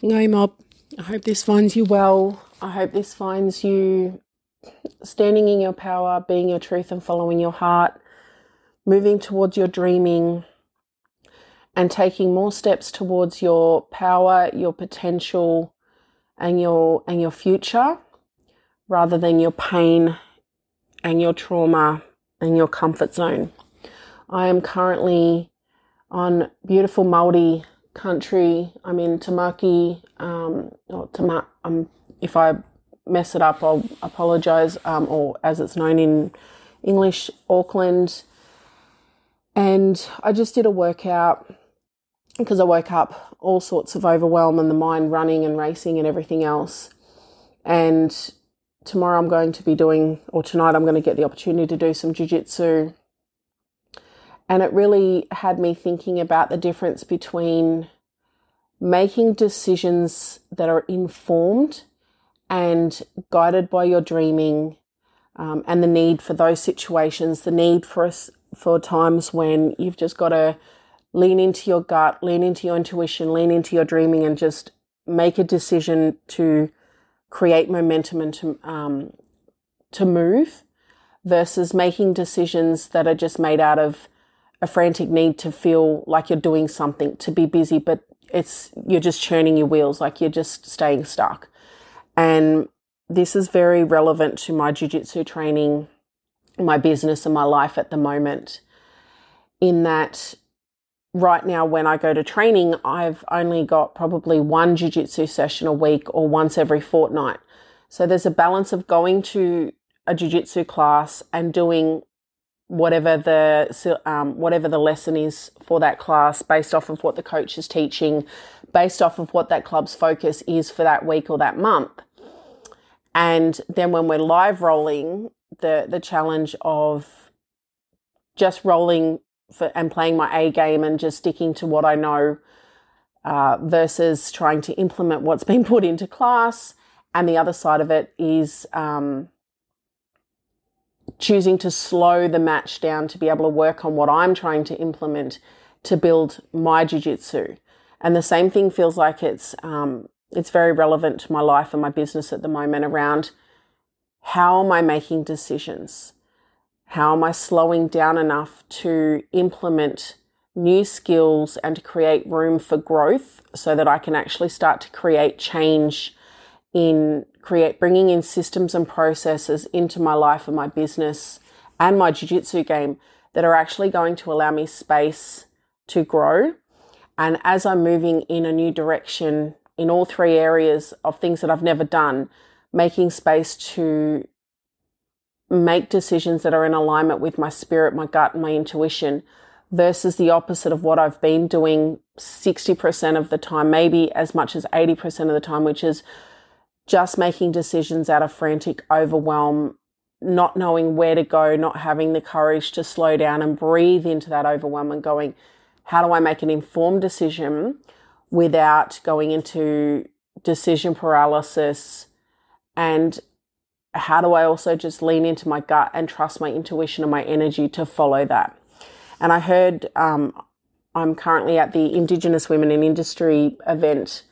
No, Mob. I hope this finds you well. I hope this finds you standing in your power, being your truth, and following your heart, moving towards your dreaming, and taking more steps towards your power, your potential, and your and your future, rather than your pain and your trauma and your comfort zone. I am currently on beautiful Maori country. I'm in Tamaki, um, or Tama- um, if I mess it up, I'll apologize, um, or as it's known in English, Auckland. And I just did a workout because I woke up all sorts of overwhelm and the mind running and racing and everything else. And tomorrow I'm going to be doing, or tonight I'm going to get the opportunity to do some jujitsu and it really had me thinking about the difference between making decisions that are informed and guided by your dreaming um, and the need for those situations, the need for us for times when you've just got to lean into your gut, lean into your intuition, lean into your dreaming, and just make a decision to create momentum and to um, to move, versus making decisions that are just made out of a frantic need to feel like you're doing something, to be busy, but it's you're just churning your wheels, like you're just staying stuck. And this is very relevant to my jiu-jitsu training, my business and my life at the moment. In that right now when I go to training, I've only got probably one jiu-jitsu session a week or once every fortnight. So there's a balance of going to a jiu-jitsu class and doing whatever the um, whatever the lesson is for that class based off of what the coach is teaching based off of what that club's focus is for that week or that month. And then when we're live rolling the the challenge of just rolling for, and playing my A game and just sticking to what I know uh, versus trying to implement what's been put into class. And the other side of it is um, choosing to slow the match down to be able to work on what I'm trying to implement to build my jiu-jitsu. And the same thing feels like it's um, it's very relevant to my life and my business at the moment around how am I making decisions? How am I slowing down enough to implement new skills and to create room for growth so that I can actually start to create change in create bringing in systems and processes into my life and my business and my jiu-jitsu game that are actually going to allow me space to grow. And as i'm moving in a new direction in all three areas of things that i've never done making space to make decisions that are in alignment with my spirit my gut and my intuition versus the opposite of what i've been doing 60% of the time maybe as much as 80% of the time which is just making decisions out of frantic overwhelm, not knowing where to go, not having the courage to slow down and breathe into that overwhelm and going, how do I make an informed decision without going into decision paralysis? And how do I also just lean into my gut and trust my intuition and my energy to follow that? And I heard um, I'm currently at the Indigenous Women in Industry event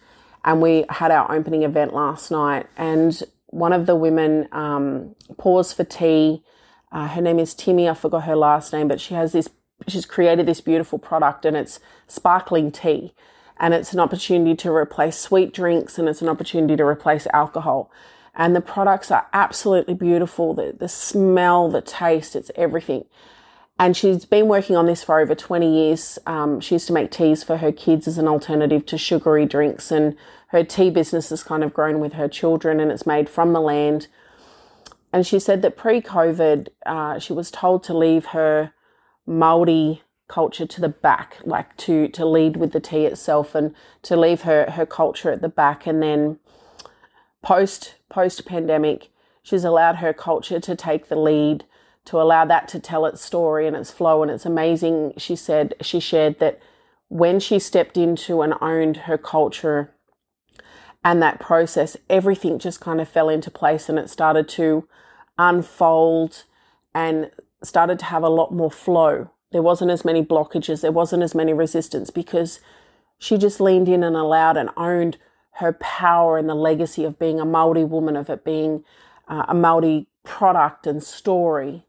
and we had our opening event last night. And one of the women um, paused for tea. Uh, her name is Timmy. I forgot her last name, but she has this. She's created this beautiful product, and it's sparkling tea. And it's an opportunity to replace sweet drinks, and it's an opportunity to replace alcohol. And the products are absolutely beautiful. The, the smell, the taste, it's everything. And she's been working on this for over 20 years. Um, she used to make teas for her kids as an alternative to sugary drinks. And her tea business has kind of grown with her children and it's made from the land. And she said that pre COVID, uh, she was told to leave her Maori culture to the back, like to, to lead with the tea itself and to leave her, her culture at the back. And then post, post pandemic, she's allowed her culture to take the lead to allow that to tell its story and its flow. And it's amazing. She said, she shared that when she stepped into and owned her culture and that process, everything just kind of fell into place and it started to unfold and started to have a lot more flow. There wasn't as many blockages, there wasn't as many resistance because she just leaned in and allowed and owned her power and the legacy of being a Maori woman, of it being uh, a Maori product and story.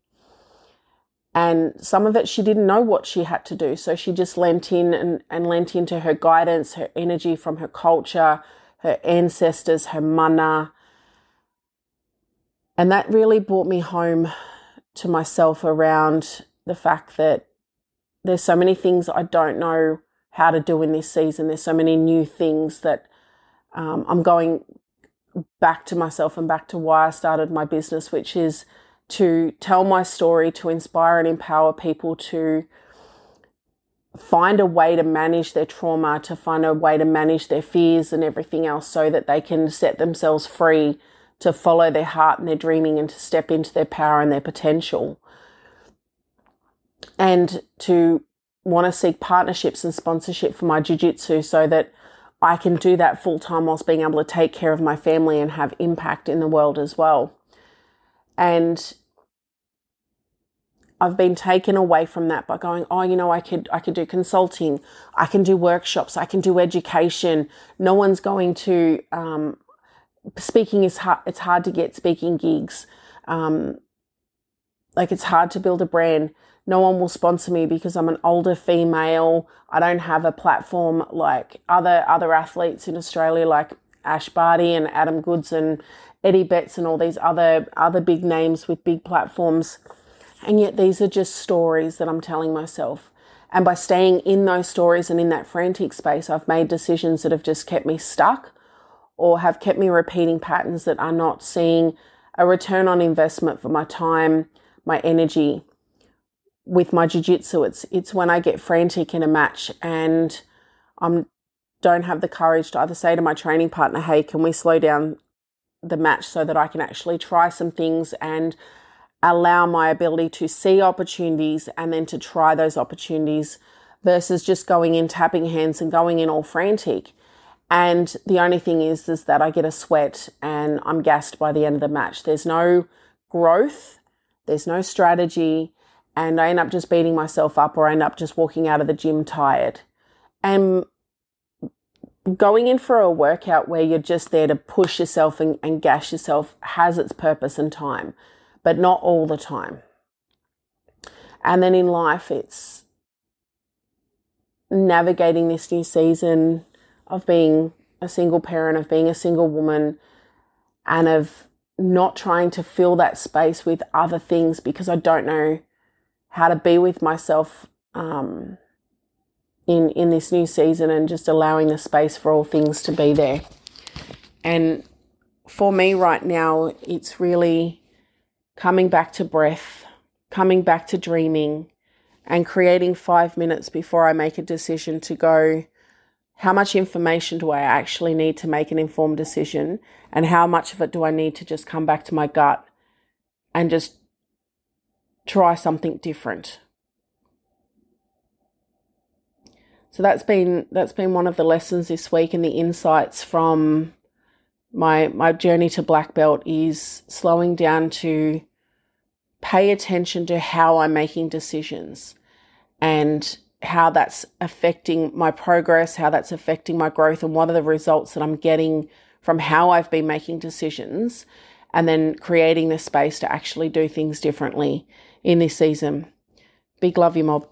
And some of it she didn't know what she had to do. So she just lent in and, and lent into her guidance, her energy from her culture, her ancestors, her mana. And that really brought me home to myself around the fact that there's so many things I don't know how to do in this season. There's so many new things that um, I'm going back to myself and back to why I started my business, which is to tell my story, to inspire and empower people to find a way to manage their trauma, to find a way to manage their fears and everything else so that they can set themselves free to follow their heart and their dreaming and to step into their power and their potential. And to want to seek partnerships and sponsorship for my jiu-jitsu so that I can do that full time whilst being able to take care of my family and have impact in the world as well. And I've been taken away from that by going, oh, you know, I could I could do consulting, I can do workshops, I can do education. No one's going to um, speaking is hard. It's hard to get speaking gigs. Um, like it's hard to build a brand no one will sponsor me because I'm an older female. I don't have a platform like other other athletes in Australia like Ash Barty and Adam Goodes and Eddie Betts and all these other other big names with big platforms. And yet these are just stories that I'm telling myself. And by staying in those stories and in that frantic space, I've made decisions that have just kept me stuck or have kept me repeating patterns that are not seeing a return on investment for my time, my energy, with my jiu-jitsu it's it's when I get frantic in a match and I'm don't have the courage to either say to my training partner, "Hey, can we slow down the match so that I can actually try some things and allow my ability to see opportunities and then to try those opportunities versus just going in tapping hands and going in all frantic." And the only thing is is that I get a sweat and I'm gassed by the end of the match. There's no growth, there's no strategy, and I end up just beating myself up or I end up just walking out of the gym tired. And going in for a workout where you're just there to push yourself and, and gas yourself has its purpose and time, but not all the time. And then in life, it's navigating this new season of being a single parent, of being a single woman, and of not trying to fill that space with other things because I don't know how to be with myself um, in in this new season and just allowing the space for all things to be there. And for me right now, it's really coming back to breath, coming back to dreaming, and creating five minutes before I make a decision to go. How much information do I actually need to make an informed decision? And how much of it do I need to just come back to my gut and just try something different. So that's been that's been one of the lessons this week and the insights from my my journey to black belt is slowing down to pay attention to how I'm making decisions and how that's affecting my progress, how that's affecting my growth and what are the results that I'm getting from how I've been making decisions and then creating the space to actually do things differently in this season. Big love you, mob.